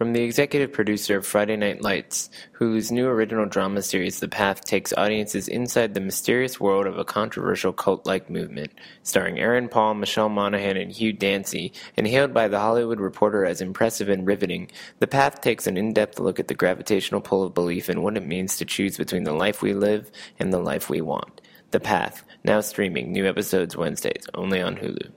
From the executive producer of Friday Night Lights, Hulu's new original drama series The Path takes audiences inside the mysterious world of a controversial cult-like movement, starring Aaron Paul, Michelle Monaghan, and Hugh Dancy, and hailed by The Hollywood Reporter as impressive and riveting. The Path takes an in-depth look at the gravitational pull of belief and what it means to choose between the life we live and the life we want. The Path, now streaming, new episodes Wednesdays, only on Hulu.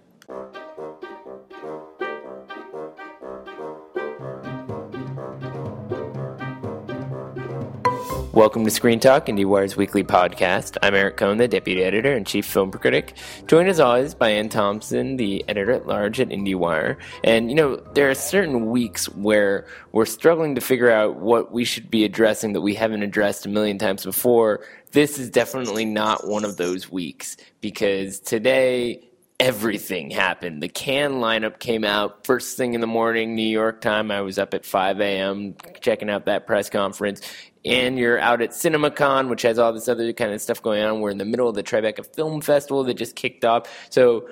Welcome to Screen Talk, IndieWire's weekly podcast. I'm Eric Kohn, the deputy editor and chief film critic, joined as always by Anne Thompson, the editor at large at IndieWire. And, you know, there are certain weeks where we're struggling to figure out what we should be addressing that we haven't addressed a million times before. This is definitely not one of those weeks because today everything happened. The Cannes lineup came out first thing in the morning, New York time. I was up at 5 a.m. checking out that press conference and you're out at CinemaCon, which has all this other kind of stuff going on. We're in the middle of the Tribeca Film Festival that just kicked off. So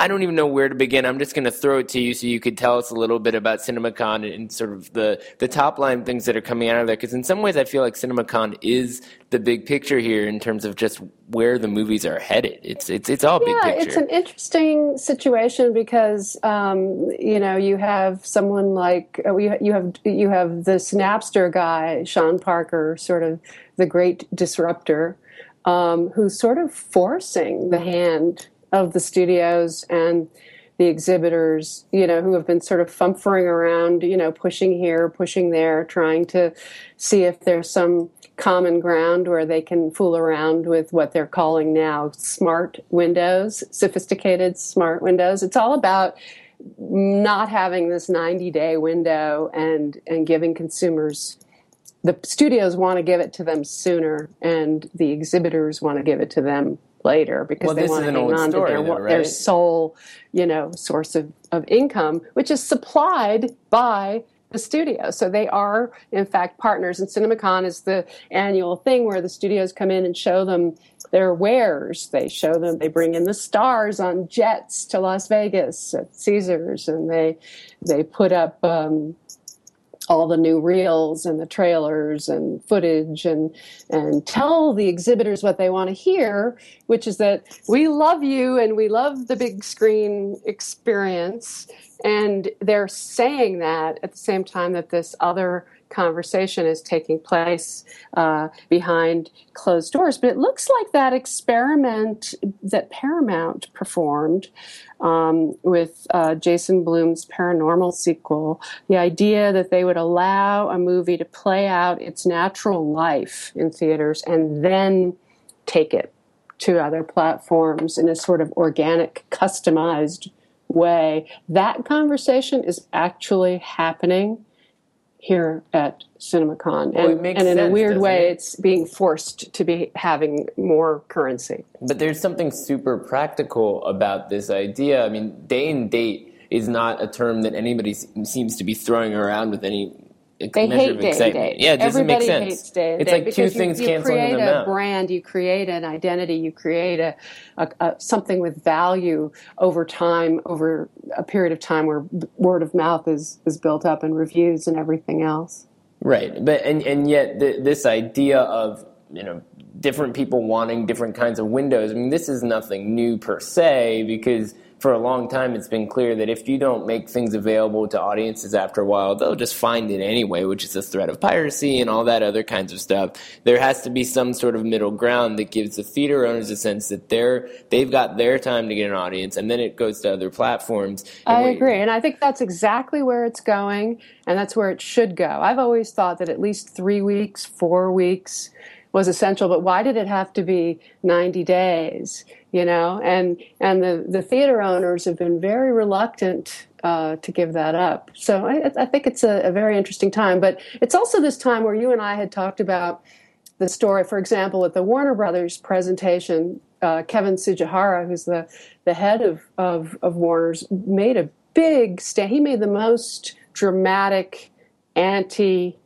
I don't even know where to begin. I'm just going to throw it to you so you could tell us a little bit about CinemaCon and sort of the, the top line things that are coming out of there. Because in some ways, I feel like CinemaCon is the big picture here in terms of just where the movies are headed. It's it's it's all yeah, big picture. it's an interesting situation because um, you know you have someone like uh, you you have you have this Napster guy, Sean Parker, sort of the great disruptor, um, who's sort of forcing the hand of the studios and the exhibitors, you know, who have been sort of fumfering around, you know, pushing here, pushing there, trying to see if there's some common ground where they can fool around with what they're calling now smart windows, sophisticated smart windows. It's all about not having this 90 day window and and giving consumers the studios want to give it to them sooner and the exhibitors want to give it to them later because Well, they want to an hang on to their, though, their sole, you know, source of, of income, which is supplied by the studio. So they are, in fact, partners. And CinemaCon is the annual thing where the studios come in and show them their wares. They show them, they bring in the stars on jets to Las Vegas at Caesars, and they they put up um, all the new reels and the trailers and footage and and tell the exhibitors what they want to hear which is that we love you and we love the big screen experience and they're saying that at the same time that this other conversation is taking place uh, behind closed doors. But it looks like that experiment that paramount performed um, with uh, Jason Blum's paranormal sequel, the idea that they would allow a movie to play out its natural life in theaters and then take it to other platforms in a sort of organic, customized way. That conversation is actually happening here at CinemaCon. Well, And, and in a weird way, it? it's being forced to be having more currency. But there's something super practical about this idea. I mean, day and date is not a term that anybody seems to be throwing around with any They measure hate of day date. Yeah, it doesn't Everybody make sense. hates day it's like two you- things you, canceling create them a out. brand, you create an identity, you create a, a, a something with value over time, over a period of time where word of mouth is is built up and reviews and everything else. Right, but and and yet th- this idea of you know different people wanting different kinds of windows. I mean, this is nothing new per se because for a long time it's been clear that if you don't make things available to audiences after a while, they'll just find it anyway, which is the threat of piracy and all that other kinds of stuff. There has to be some sort of middle ground that gives the theater owners a sense that they're they've got their time to get an audience, and then it goes to other platforms. I we- agree, and I think that's exactly where it's going, and that's where it should go. I've always thought that at least three weeks, four weeks was essential, but why did it have to be 90 days? You know, and and the the theater owners have been very reluctant uh, to give that up. So I, I think it's a, a, very interesting time. But it's also this time where you and I had talked about the story. For example, at the Warner Brothers presentation, uh, Kevin Tsujihara, who's the the head of, of of Warner's, made a big stand. He made the most dramatic anti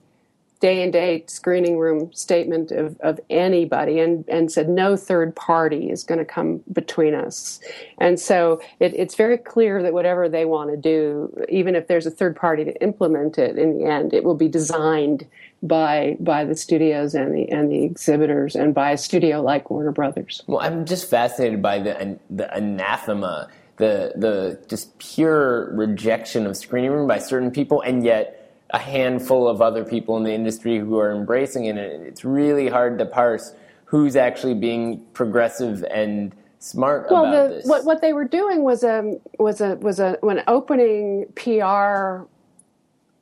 day and date screening room statement of, of anybody and, and said no third party is going to come between us. And so it, it's very clear that whatever they want to do, even if there's a third party to implement it in the end, it will be designed by by the studios and the and the exhibitors and by a studio like Warner Brothers. Well, I'm just fascinated by the the anathema, the the just pure rejection of screening room by certain people, and yet a handful of other people in the industry who are embracing it. And it's really hard to parse who's actually being progressive and smart well, about the, this. What what they were doing was a was a was a an opening PR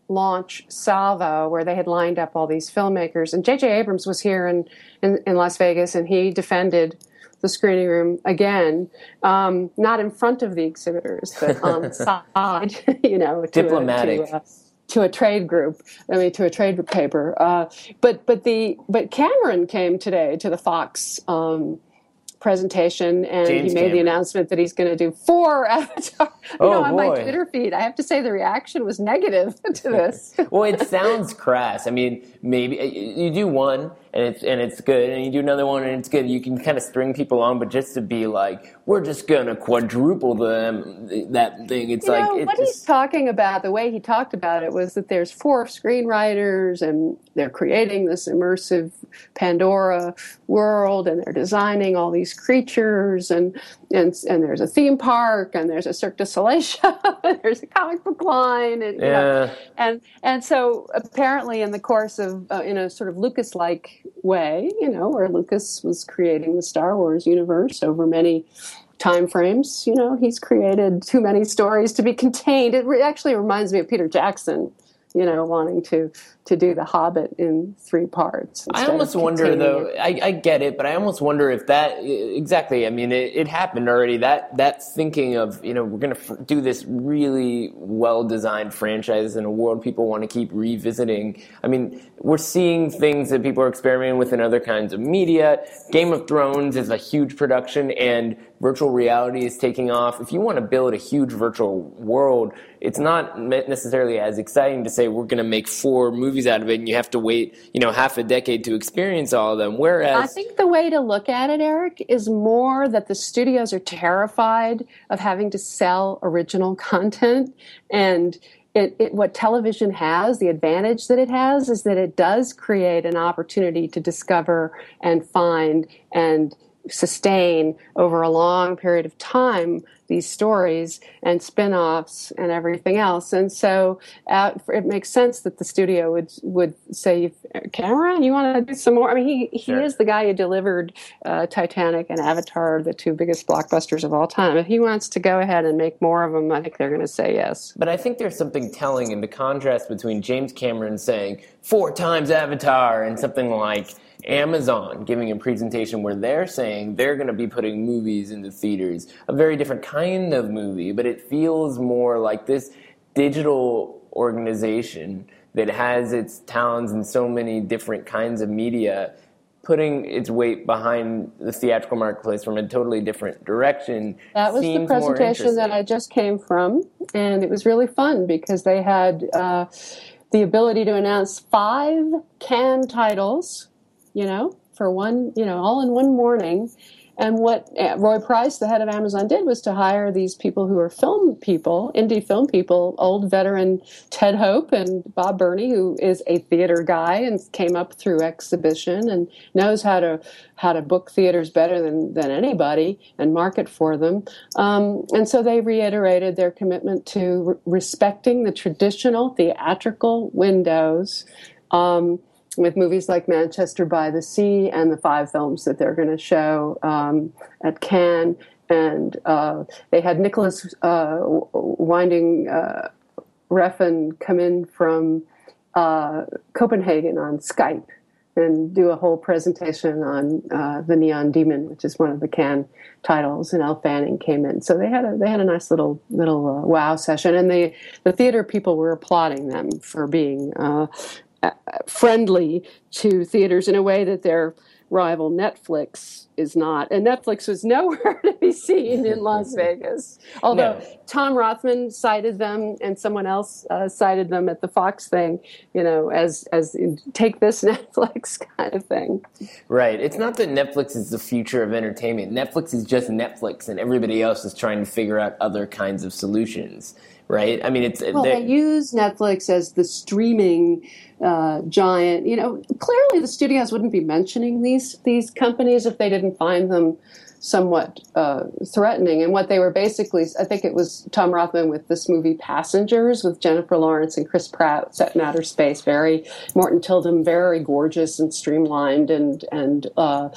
launch salvo where they had lined up all these filmmakers and J.J. Abrams was here in, in, in Las Vegas and he defended the screening room again, um, not in front of the exhibitors, but on the side, you know, diplomatic. To a, to a trade group. I mean, to a trade paper. Uh, but but the but Cameron came today to the Fox. Um, presentation and James he made Cameron. the announcement that he's going to do four Avatar. You Oh, know, on my. Twitter feed, I have to say the reaction was negative to this. well, it sounds crass. I mean, maybe uh, you do one and it's and it's good, and you do another one and it's good. You can kind of string people on, but just to be like, we're just gonna quadruple them that thing. It's You like know, it what he's talking about, the way he talked about it, was that there's four screenwriters and they're creating this immersive Pandora world and they're designing all these creatures and and and there's a theme park and there's a Cirque du Soleil show and there's a comic book line and you know, and and so apparently in the course of uh, in a sort of Lucas like way, you know, where Lucas was creating the Star Wars universe over many time frames, you know, he's created too many stories to be contained. It re- actually reminds me of Peter Jackson, you know, wanting to to do The Hobbit in three parts. I almost wonder though. I, I get it, but I almost wonder if that exactly. I mean, it, it happened already. That that thinking of you know we're going to f- do this really well designed franchise in a world people want to keep revisiting. I mean, we're seeing things that people are experimenting with in other kinds of media. Game of Thrones is a huge production, and virtual reality is taking off. If you want to build a huge virtual world, it's not necessarily as exciting to say we're going to make four movies out of it, and you have to wait you know half a decade to experience all of them. Whereas I think the way to look at it, Eric, is more that the studios are terrified of having to sell original content. And it, it, what television has, the advantage that it has, is that it does create an opportunity to discover and find and sustain over a long period of time these stories and spin-offs and everything else. And so uh, it makes sense that the studio would would say cameron you want to do some more? I mean he, he Sure. is the guy who delivered uh, titanic and avatar the two biggest blockbusters of all time. If he wants to go ahead and make more of them i think they're going to say yes. But I think there's something telling in the contrast between James Cameron saying four times Avatar and something like Amazon giving a presentation where they're saying they're going to be putting movies into theaters, a very different kind of movie, but it feels more like this digital organization that has its talents in so many different kinds of media putting its weight behind the theatrical marketplace from a totally different direction That was the presentation that. I just came from, and it was really fun because they had uh, the ability to announce five Cannes titles, you know, for one, you know, all in one morning. And what uh, Roy Price, the head of Amazon, did was to hire these people who are film people, indie film people, old veteran Ted Hope and Bob Berney, who is a theater guy and came up through exhibition and knows how to how to book theaters better than, than anybody and market for them. Um, and so they reiterated their commitment to re- respecting the traditional theatrical windows. Um, with movies like Manchester by the Sea and the five films that they're going to show um, at Cannes. And uh, they had Nicholas uh, Winding uh, Refn come in from uh, Copenhagen on Skype and do a whole presentation on uh, the Neon Demon, which is one of the Cannes titles, and Elle Fanning came in. So they had a they had a nice little little uh, wow session, and the the theater people were applauding them for being friendly to theaters in a way that they're rival Netflix is not. And Netflix was nowhere to be seen in Las Vegas. Although no. Tom Rothman cited them and someone else uh, cited them at the Fox thing, you know, as, as take this Netflix kind of thing. Right. It's not that Netflix is the future of entertainment. Netflix is just Netflix and everybody else is trying to figure out other kinds of solutions right? I mean, it's well, they use Netflix as the streaming uh, giant. You know, clearly the studios wouldn't be mentioning these these companies if they didn't find them somewhat uh, threatening. And what they were basically, I think it was Tom Rothman with this movie Passengers with Jennifer Lawrence and Chris Pratt set in outer space. Very Morten Tyldum, very gorgeous and streamlined and and uh,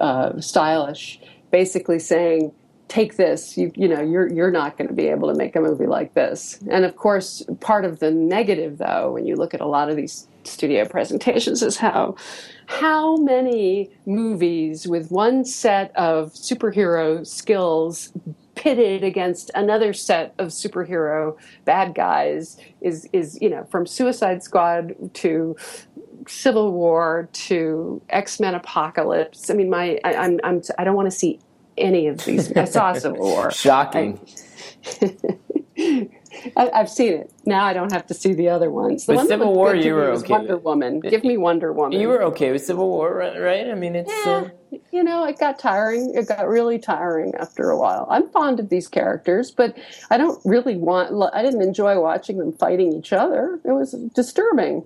uh stylish. Basically saying take this you you know you're you're not going to be able to make a movie like this and of course part of the negative though when you look at a lot of these studio presentations is how how many movies with one set of superhero skills pitted against another set of superhero bad guys is is you know from Suicide Squad to Civil War to X Men Apocalypse. I mean, my I, I'm, I'm I don't want to see any of these. I saw Civil War. Shocking. I, have seen it. Now I don't have to see the other ones. The but Civil War, you were okay. Wonder Woman. Give me Wonder Woman. You were okay with Civil War, right? I mean, it's. Yeah, uh... You know, it got tiring. It got really tiring after a while. I'm fond of these characters, but I don't really want. I didn't enjoy watching them fighting each other. It was disturbing.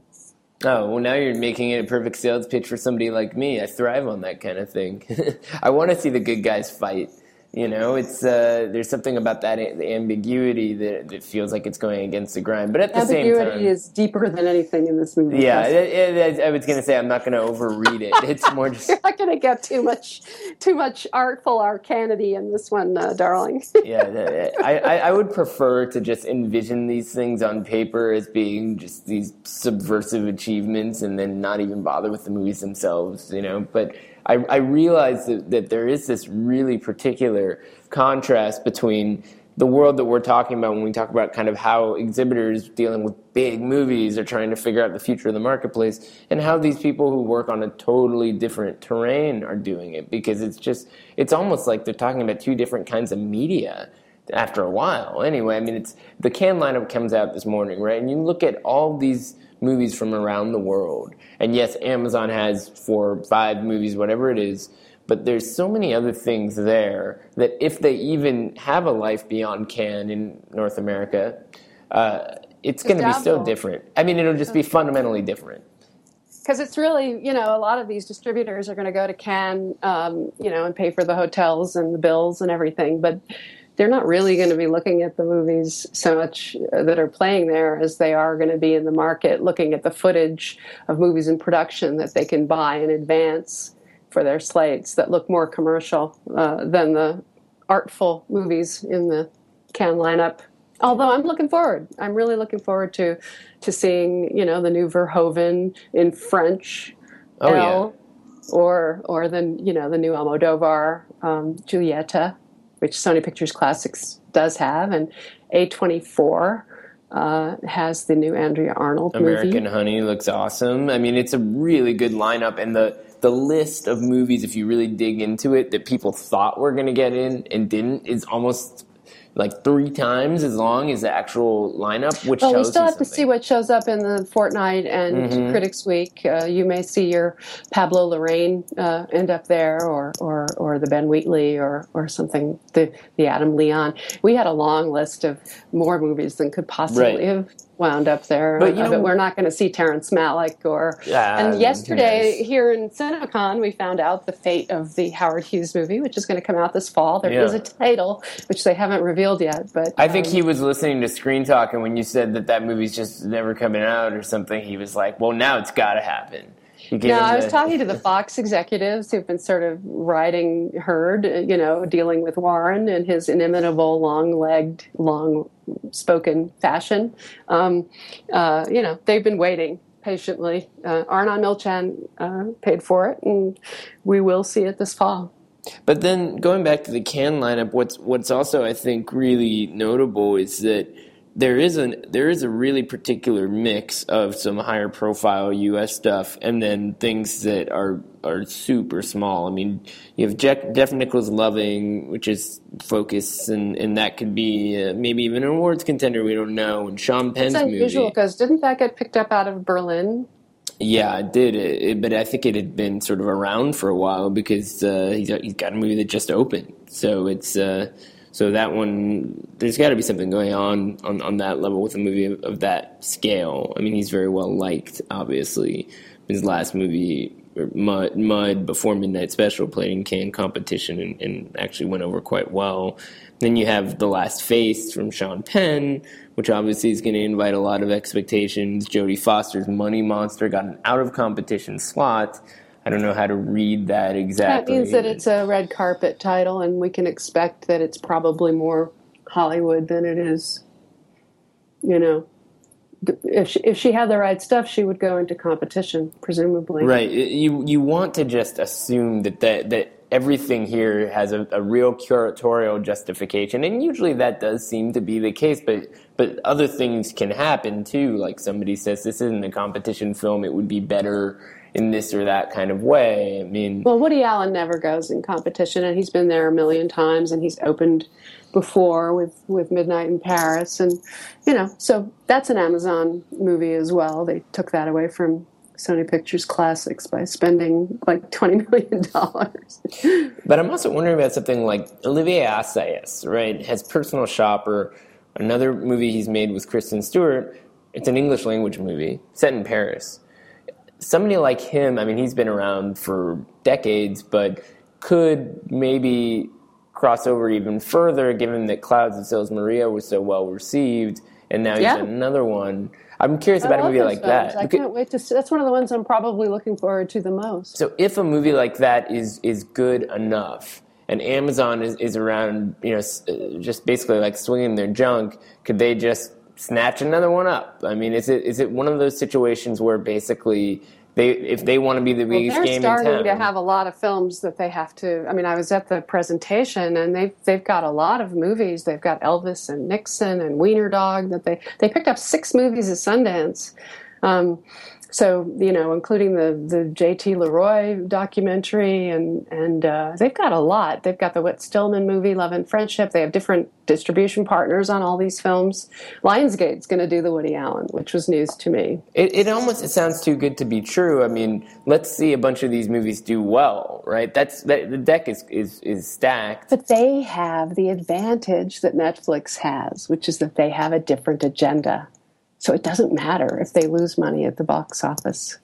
Oh, well, now you're making it a perfect sales pitch for somebody like me. I thrive on that kind of thing. I want to see the good guys fight. You know, it's uh, there's something about that the ambiguity that, that feels like it's going against the grind. But at the ambiguity same time, is deeper than anything in this movie. Yeah, it, it, I was going to say I'm not going to overread it. It's more just you're not going to get too much too much artful arcanity in this one, uh, darling. yeah, I, I, I would prefer to just envision these things on paper as being just these subversive achievements, and then not even bother with the movies themselves. You know, but I, I realize that, that there is this really particular contrast between the world that we're talking about when we talk about kind of how exhibitors dealing with big movies are trying to figure out the future of the marketplace and how these people who work on a totally different terrain are doing it. Because it's just it's almost like they're talking about two different kinds of media after a while. Anyway i mean it's the Cannes lineup comes out this morning right? And you look at all these movies from around the world. And yes, Amazon has four, five movies, whatever it is, but there's so many other things there that if they even have a life beyond Cannes in North America, uh, it's, going to be so different. I mean, it'll just be fundamentally different. Because it's really, you know, a lot of these distributors are going to go to Cannes, um, you know, and pay for the hotels and the bills and everything. But they're not really going to be looking at the movies so much uh, that are playing there as they are going to be in the market looking at the footage of movies in production that they can buy in advance for their slates that look more commercial uh, than the artful movies in the Cannes lineup. Although I'm looking forward, I'm really looking forward to to seeing you know the new Verhoeven in French, oh, yeah. or or the you know the new Almodovar um, Julieta which Sony Pictures Classics does have, and A24 uh, has the new Andrea Arnold American movie. Honey looks awesome. I mean, it's a really good lineup, and the the list of movies, if you really dig into it, that people thought were going to get in and didn't, is almost like three times as long as the actual lineup, which well, we still have something. to see what shows up in the fortnight and mm-hmm. Critics Week. Uh, you may see your Pablo Larrain uh, end up there, or or or the Ben Wheatley, or or something. The the Adam Leon. We had a long list of more movies than could possibly right. have wound up there. But, you know, but we're not going to see Terrence Malick or. Yeah, and yesterday here in CinemaCon, we found out the fate of the Howard Hughes movie, which is going to come out this fall. There yeah. is a title which they haven't revealed yet, but I think um, he was listening to Screen Talk, and when you said that that movie's just never coming out or something, he was like, "Well, now it's got to happen." No, I was talking to the Fox executives who've been sort of riding herd, you know, dealing with Warren and his inimitable, long-legged, long-spoken fashion. Um, uh, you know, they've been waiting patiently. Uh, Arnon Milchan uh, paid for it, and we will see it this fall. But then going back to the Cannes lineup, what's what's also I think really notable is that there is a there is a really particular mix of some higher profile U.S. stuff and then things that are are super small. I mean, you have Jeff, Jeff Nichols Loving, which is focus, and, and that could be uh, maybe even an awards contender. We don't know. And Sean Penn's it's unusual movie. because didn't that get picked up out of Berlin? Yeah, it did, it, it, but I think it had been sort of around for a while because uh, he's, he's got a movie that just opened. So it's. Uh, so that one, there's got to be something going on, on on that level with a movie of, of that scale. I mean, he's very well liked, obviously. His last movie, Mud, Mud before Midnight Special, played in Cannes competition and, and actually went over quite well. Then you have The Last Face from Sean Penn, which obviously is going to invite a lot of expectations. Jodie Foster's Money Monster got an out of competition slot. I don't know how to read that exactly. That means that it's a red carpet title, and we can expect that it's probably more Hollywood than it is, you know. If she, if she had the right stuff, she would go into competition, presumably. Right. You you want to just assume that that, that everything here has a, a real curatorial justification, and usually that does seem to be the case. But but other things can happen too. Like somebody says, this isn't a competition film; it would be better in this or that kind of way. I mean, well, Woody Allen never goes in competition, and he's been there a million times, and he's opened before with with Midnight in Paris, and you know, so that's an Amazon movie as well. They took that away from Sony Pictures Classics by spending like twenty million dollars. but I'm also wondering about something like Olivier Assayas, right? Has Personal Shopper, another movie he's made with Kristen Stewart. It's an English language movie set in Paris somebody like him, I mean, he's been around for decades, but could maybe cross over even further given that Clouds of Sils Maria was so well received, and now yeah. he's another one. I'm curious about a movie like films. that. I can't wait to see. That's one of the ones I'm probably looking forward to the most. So if a movie like that is is good enough, and Amazon is, is around, you know, uh, just basically like swinging their junk, could they just snatch another one up? I mean, is it is it one of those situations where basically they if they want to be the biggest well, game in town, they're starting to have a lot of films that they have to. I mean, I was at the presentation and they've they've got a lot of movies. They've got Elvis and Nixon and Wiener Dog that they they picked up six movies at Sundance. Um, so you know, including the the J.T. Leroy documentary, and and uh, they've got a lot. They've got the Whit Stillman movie, Love and Friendship. They have different distribution partners on all these films. Lionsgate's going to do the Woody Allen, which was news to me. It, it almost it sounds too good to be true. I mean, let's see a bunch of these movies do well, right? That's that, the deck is, is is stacked. But they have the advantage that Netflix has, which is that they have a different agenda. So it doesn't matter if they lose money at the box office.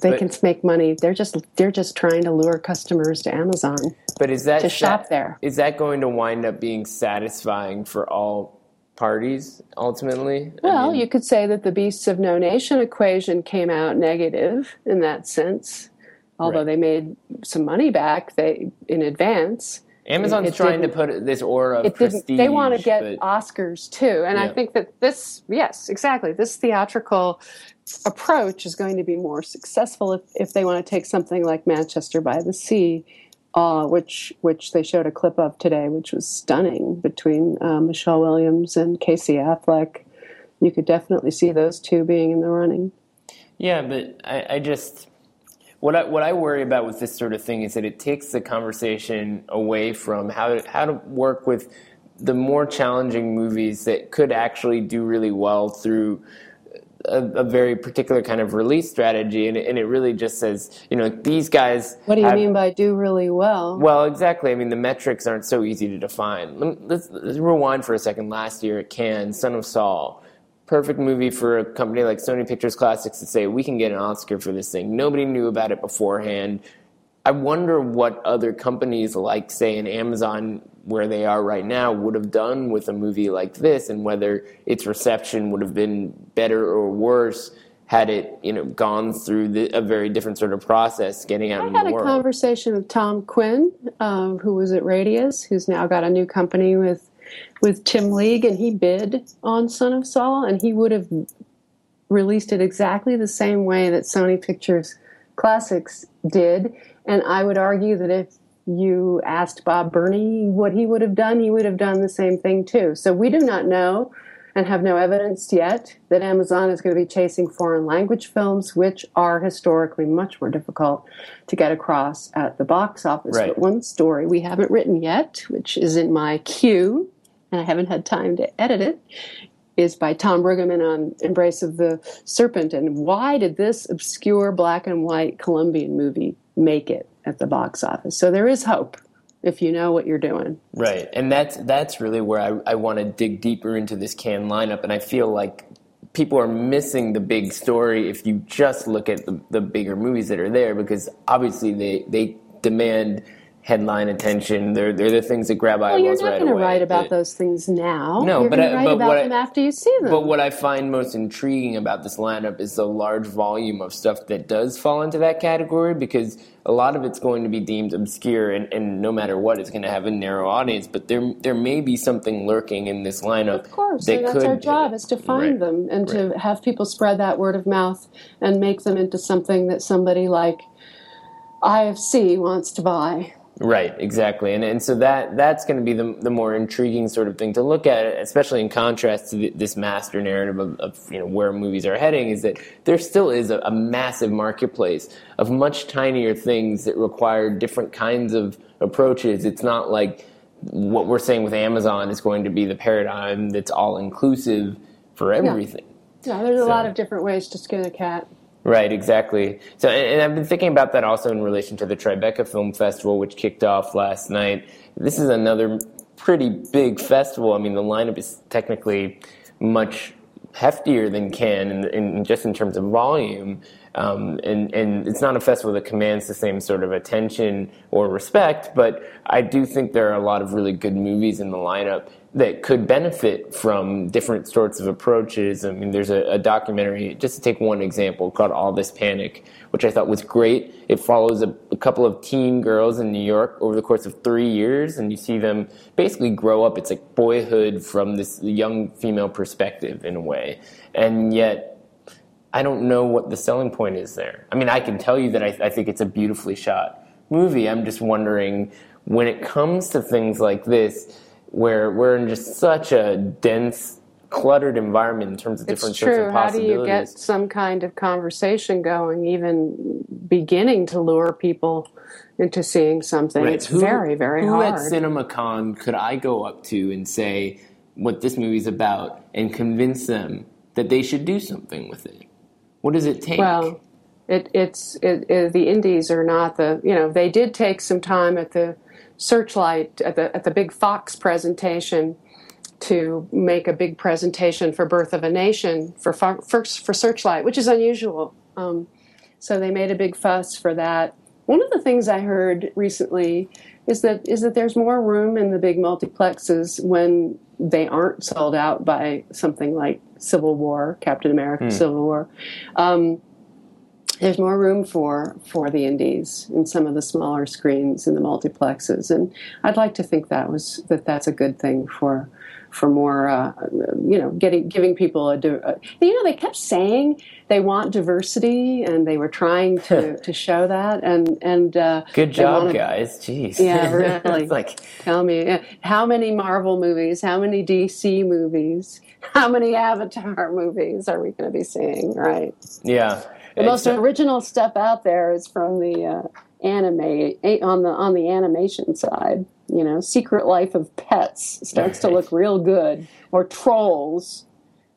They but, can make money. They're just they're just trying to lure customers to Amazon. But is that to shop there? Is that going to wind up being satisfying for all parties ultimately? Well, I mean, you could say that the Beasts of No Nation equation came out negative in that sense. Although right. they made some money back they in advance. Amazon's trying to put this aura of prestige. They want to get but, Oscars too, and yeah. I think that this, yes, exactly, this theatrical approach is going to be more successful if, if they want to take something like Manchester by the Sea, uh, which which they showed a clip of today, which was stunning between uh, Michelle Williams and Casey Affleck. You could definitely see those two being in the running. Yeah, but I, I just what I, what I worry about with this sort of thing is that it takes the conversation away from how to, how to work with the more challenging movies that could actually do really well through a, a very particular kind of release strategy, and it, and it, really just says, you know, these guys. What do you have, mean by do really well? Well, exactly. I mean, the metrics aren't so easy to define. Let's, let's rewind for a second. Last year at Cannes, Son of Saul perfect movie for a company like Sony Pictures Classics to say we can get an Oscar for this thing. Nobody knew about it beforehand. I wonder what other companies like, say, an Amazon, where they are right now, would have done with a movie like this, and whether its reception would have been better or worse had it, you know, gone through the, a very different sort of process getting out I in the world. I had a conversation with Tom Quinn, um, who was at Radius, who's now got a new company with with Tim League, and he bid on Son of Saul, and he would have released it exactly the same way that Sony Pictures Classics did. And I would argue that if you asked Bob Berney what he would have done, he would have done the same thing too. So we do not know and have no evidence yet that Amazon is going to be chasing foreign language films, which are historically much more difficult to get across at the box office. Right. But one story we haven't written yet, which is in my queue, and I haven't had time to edit it, is by Tom Brueggemann on Embrace of the Serpent. And why did this obscure black and white Colombian movie make it at the box office? So there is hope if you know what you're doing. Right, and that's that's really where I, I want to dig deeper into this Cannes lineup, and I feel like people are missing the big story if you just look at the, the bigger movies that are there, because obviously they they demand headline attention. They're they're the things that grab eyeballs. Well, you're not right going to write about It- those things now. No, you're but I- write but about what I- them after you see them. But what I find most intriguing about this lineup is the large volume of stuff that does fall into that category because a lot of it's going to be deemed obscure and, and no matter what it's going to have a narrow audience. But there there may be something lurking in this lineup. Of course, that that's could, our job is to find Right. them and Right. to have people spread that word of mouth and make them into something that somebody like IFC wants to buy. Right, exactly, and and so that that's going to be the the more intriguing sort of thing to look at, especially in contrast to the, this master narrative of, of you know where movies are heading. Is that there still is a, a massive marketplace of much tinier things that require different kinds of approaches. It's not like what we're saying with Amazon is going to be the paradigm that's all inclusive for everything. Yeah, there's a So- lot of different ways to skin a cat. Right, exactly. So, and, I've been thinking about that also in relation to the Tribeca Film Festival, which kicked off last night. This is another pretty big festival. I mean, the lineup is technically much heftier than Cannes, in, in, just in terms of volume. Um, and, and it's not a festival that commands the same sort of attention or respect, but I do think there are a lot of really good movies in the lineup that could benefit from different sorts of approaches. I mean, there's a, a documentary, just to take one example, called All This Panic, which I thought was great. It follows a, a couple of teen girls in New York over the course of three years, and you see them basically grow up. It's like boyhood from this young female perspective, in a way. And yet, I don't know what the selling point is there. I mean, I can tell you that I, I think it's a beautifully shot movie. I'm just wondering when it comes to things like this, where we're in just such a dense, cluttered environment in terms of It's different sorts true. How do you get some kind of conversation going, even beginning to lure people into seeing something? Right. It's Who- very, very who hard. at CinemaCon could I go up to and say what this movie's about and convince them that they should do something with it? What does it take? Well, it, it's it, it, the indies are not the you know they did take some time at the Searchlight at the at the big Fox presentation to make a big presentation for Birth of a Nation for Fo- for, for Searchlight, which is unusual. Um, so they made a big fuss for that. One of the things I heard recently is that is that there's more room in the big multiplexes when they aren't sold out by something like Civil War, Captain America, Civil War. Um, there's more room for for the indies in some of the smaller screens in the multiplexes, and I'd like to think that was that that's a good thing for for more uh, you know getting giving people a, a you know they kept saying they want diversity and they were trying to to show that and and uh, Good job, guys. Jeez. Yeah, really. like Tell me uh, how many Marvel movies, how many DC movies, how many Avatar movies are we going to be seeing? Right. yeah. The most It's- original stuff out there is from the uh, anime a- on the on the animation side. You know, Secret Life of Pets starts to look real good, or Trolls.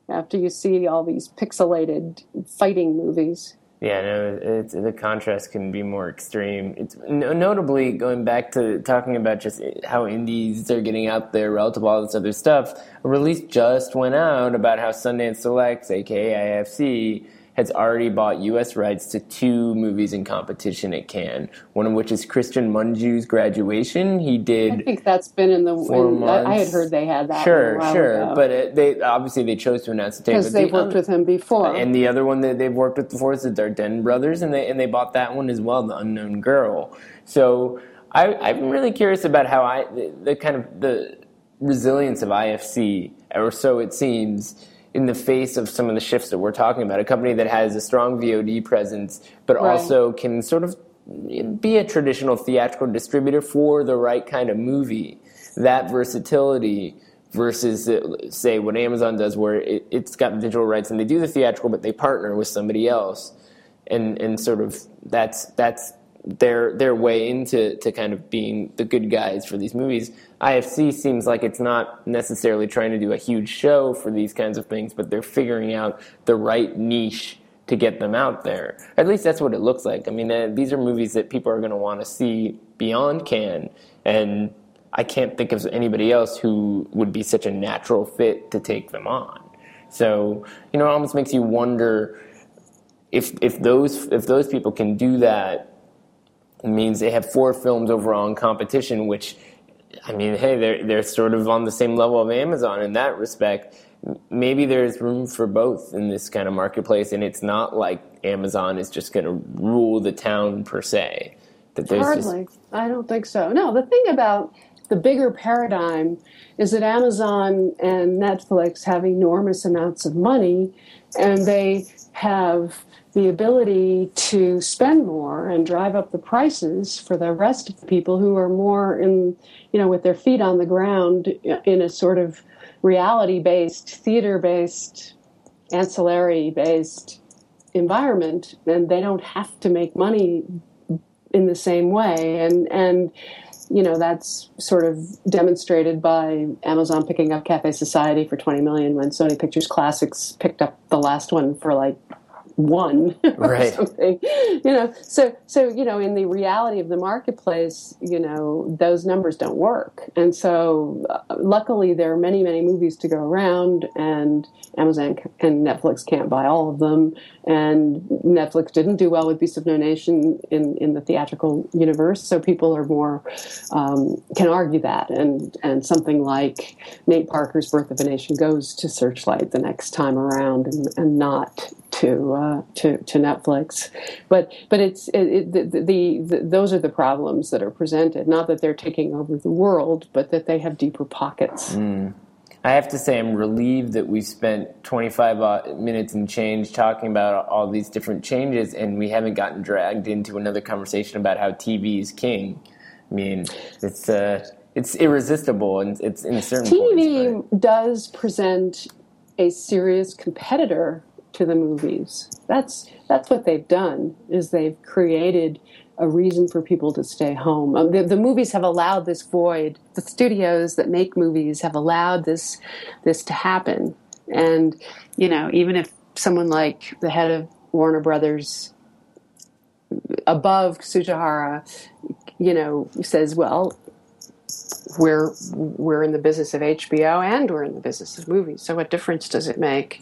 After you see all these pixelated fighting movies. Yeah, no, it's, the contrast can be more extreme. It's no, notably going back to talking about just how indies are getting out there relative to all this other stuff. A release just went out about how Sundance Selects, aka IFC, has already bought U.S. rights to two movies in competition at Cannes. One of which is Cristian Mungiu's Graduation. He did. I think that's been in the. Four in- I, I had heard they had that. Sure, sure, ago. but it, they obviously they chose to announce the tape. because they've the worked other- with him before. and the other one that they've worked with before is the Dardenne brothers, and they and they bought that one as well, the Unknown Girl. So I, I'm really curious about how I the, the kind of the resilience of IFC, or so it seems, in the face of some of the shifts that we're talking about. A company that has a strong VOD presence, but Right. also can sort of be a traditional theatrical distributor for the right kind of movie. That versatility versus, say, what Amazon does, where it, it's got digital rights and they do the theatrical, but they partner with somebody else, and and sort of that's that's their their way into to kind of being the good guys for these movies. IFC seems like it's not necessarily trying to do a huge show for these kinds of things, but they're figuring out the right niche to get them out there. At least that's what it looks like. I mean, uh, these are movies that people are going to want to see beyond Cannes, and I can't think of anybody else who would be such a natural fit to take them on. So, you know, it almost makes you wonder if if those if those people can do that means they have four films overall in competition, which I mean, hey, they're they're sort of on the same level of Amazon in that respect. Maybe there's room for both in this kind of marketplace, and it's not like Amazon is just going to rule the town per se. That there's Hardly. I don't think so. No, the thing about the bigger paradigm is that Amazon and Netflix have enormous amounts of money and they have the ability to spend more and drive up the prices for the rest of the people who are more in, you know, with their feet on the ground in a sort of reality based, theater based, ancillary based environment. And they don't have to make money in the same way and and you know that's sort of demonstrated by Amazon picking up Cafe Society for 20 million when Sony Pictures Classics picked up the last one for like one or Right. something you know? So so you know in the reality of the marketplace you know those numbers don't work. And so uh, luckily there are many many movies to go around and Amazon and Netflix can't buy all of them. And Netflix didn't do well with Beast of No Nation in in the theatrical universe so people are more um, can argue that. And and something like Nate Parker's Birth of a Nation goes to Searchlight the next time around and, and not to uh, to to Netflix, but but it's it, it, the, the, the those are the problems that are presented. Not that they're taking over the world, but that they have deeper pockets. I have to say, I'm relieved that we spent 25 uh, minutes and change talking about all these different changes, and we haven't gotten dragged into another conversation about how TV is king. I mean, it's uh, it's irresistible, and it's in a certain points. TV does present a serious competitor to the movies. That's that's what they've done is they've created a reason for people to stay home. Um, the, the movies have allowed this void. The studios that make movies have allowed this this to happen. And you know, even if someone like the head of Warner Brothers above Tsujihara, you know, says, well, we're we're in the business of HBO and we're in the business of movies. So what difference does it make?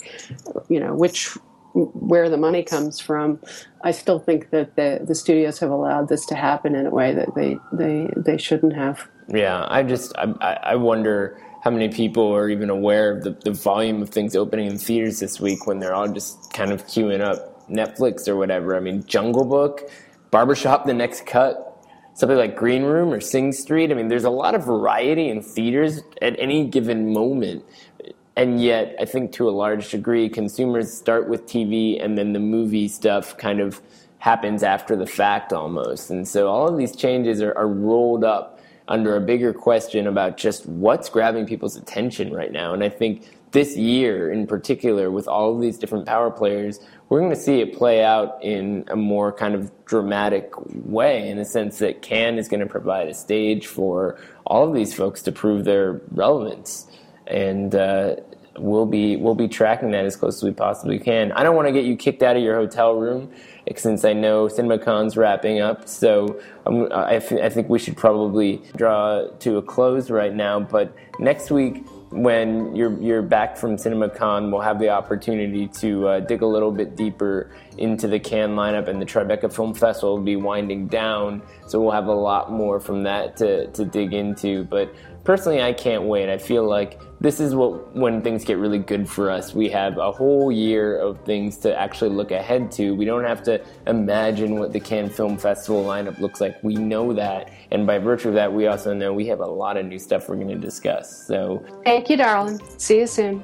You know, which where the money comes from. I still think that the the studios have allowed this to happen in a way that they they they shouldn't have. Yeah, I just I, I wonder how many people are even aware of the, the volume of things opening in theaters this week when they're all just kind of queuing up Netflix or whatever. I mean, Jungle Book, Barbershop, The Next Cut, something like Green Room or Sing Street. I mean, there's a lot of variety in theaters at any given moment. And yet, I think to a large degree, consumers start with TV and then the movie stuff kind of happens after the fact almost. And so all of these changes are, are rolled up under a bigger question about just what's grabbing people's attention right now. And I think this year in particular, with all of these different power players, we're going to see it play out in a more kind of dramatic way in the sense that Cannes is going to provide a stage for all of these folks to prove their relevance. And, uh, we'll be we'll be tracking that as close as we possibly can. I don't want to get you kicked out of your hotel room since I know CinemaCon's wrapping up. So um, I, f- I think we should probably draw to a close right now. But next week, when you're you're back from CinemaCon, we'll have the opportunity to uh, dig a little bit deeper into the Cannes lineup, and the Tribeca Film Festival will be winding down. So we'll have a lot more from that to to dig into. But personally, I can't wait. I feel like this is what when things get really good for us. We have a whole year of things to actually look ahead to. We don't have to imagine what the Cannes Film Festival lineup looks like. We know that, and by virtue of that, we also know we have a lot of new stuff we're going to discuss. So Thank you, darling. See you soon.